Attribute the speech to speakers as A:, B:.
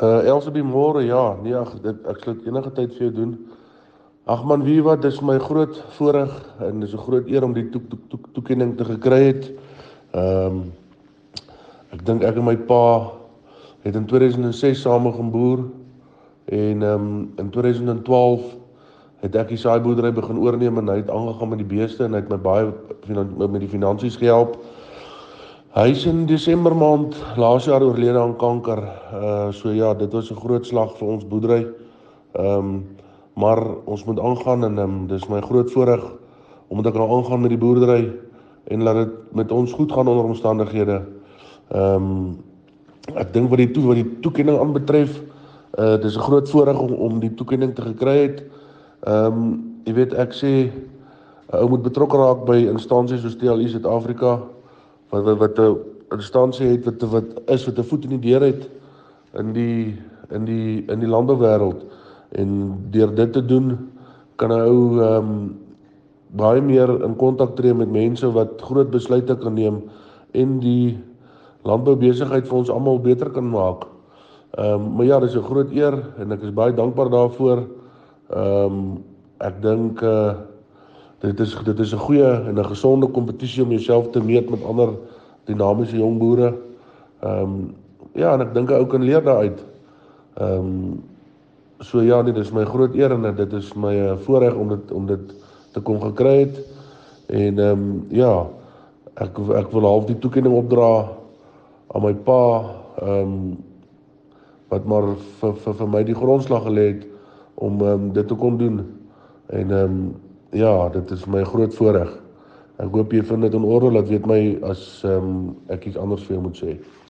A: Uh Elsabie môre, ja, nee, ag dit ek sal enige tyd vir jou doen. Ag man, wie wat, dis my groot voorreg en dis 'n groot eer om die toek toek toek toekenning te gekry het. Ehm um, ek dink ek en my pa het in 2006 same geboer en ehm um, in 2012 het ek die saaiboerdery begin oorneem en hy het aangegaan met die beeste en hy het my baie met die finansies gehelp. Hy is in Desember maand laas jaar oorlede aan kanker. Uh so ja, dit was 'n groot slag vir ons boerdery. Ehm um, maar ons moet aangaan en um, dis my groot voorreg omdat ek nou aangaan met die boerdery en laat dit met ons goed gaan onder omstandighede. Ehm um, ek dink wat die toe wat die toekenning aanbetref, uh dis 'n groot voorreg om om die toekenning te gekry het. Ehm um, jy weet ek sê ou moet betrokke raak by instansies soos TLU Suid-Afrika wat wat wat 'n instansie het wat wat is wat 'n voet in die deur het in die in die in die landbouwêreld en deur dit te doen kan 'n ou ehm um, baie meer in kontak tree met mense wat groot besluite kan neem en die landboubesigheid vir ons almal beter kan maak. Ehm um, maar ja, dis 'n groot eer en ek is baie dankbaar daarvoor. Ehm um, ek dink eh uh, dit is dit is 'n goeie en 'n gesonde kompetisie om jouself te meet met ander dinamiese jong boere. Ehm um, ja, en ek dink 'n ou kan leer daaruit. Ehm um, so ja, nee, dit is my groot eer en dit is my uh, voorreg om dit om dit te kon gekry het. En ehm um, ja, ek ek wil half die toekenning opdra aan my pa ehm um, wat maar vir vir vir my die grondslag gelê het om ehm um, dit te kon doen. En ehm um, Ja, dit is my groot voorreg. Ek hoop jy vind dit in orde, laat weet my as ehm um, ek iets anders vir jou moet sê.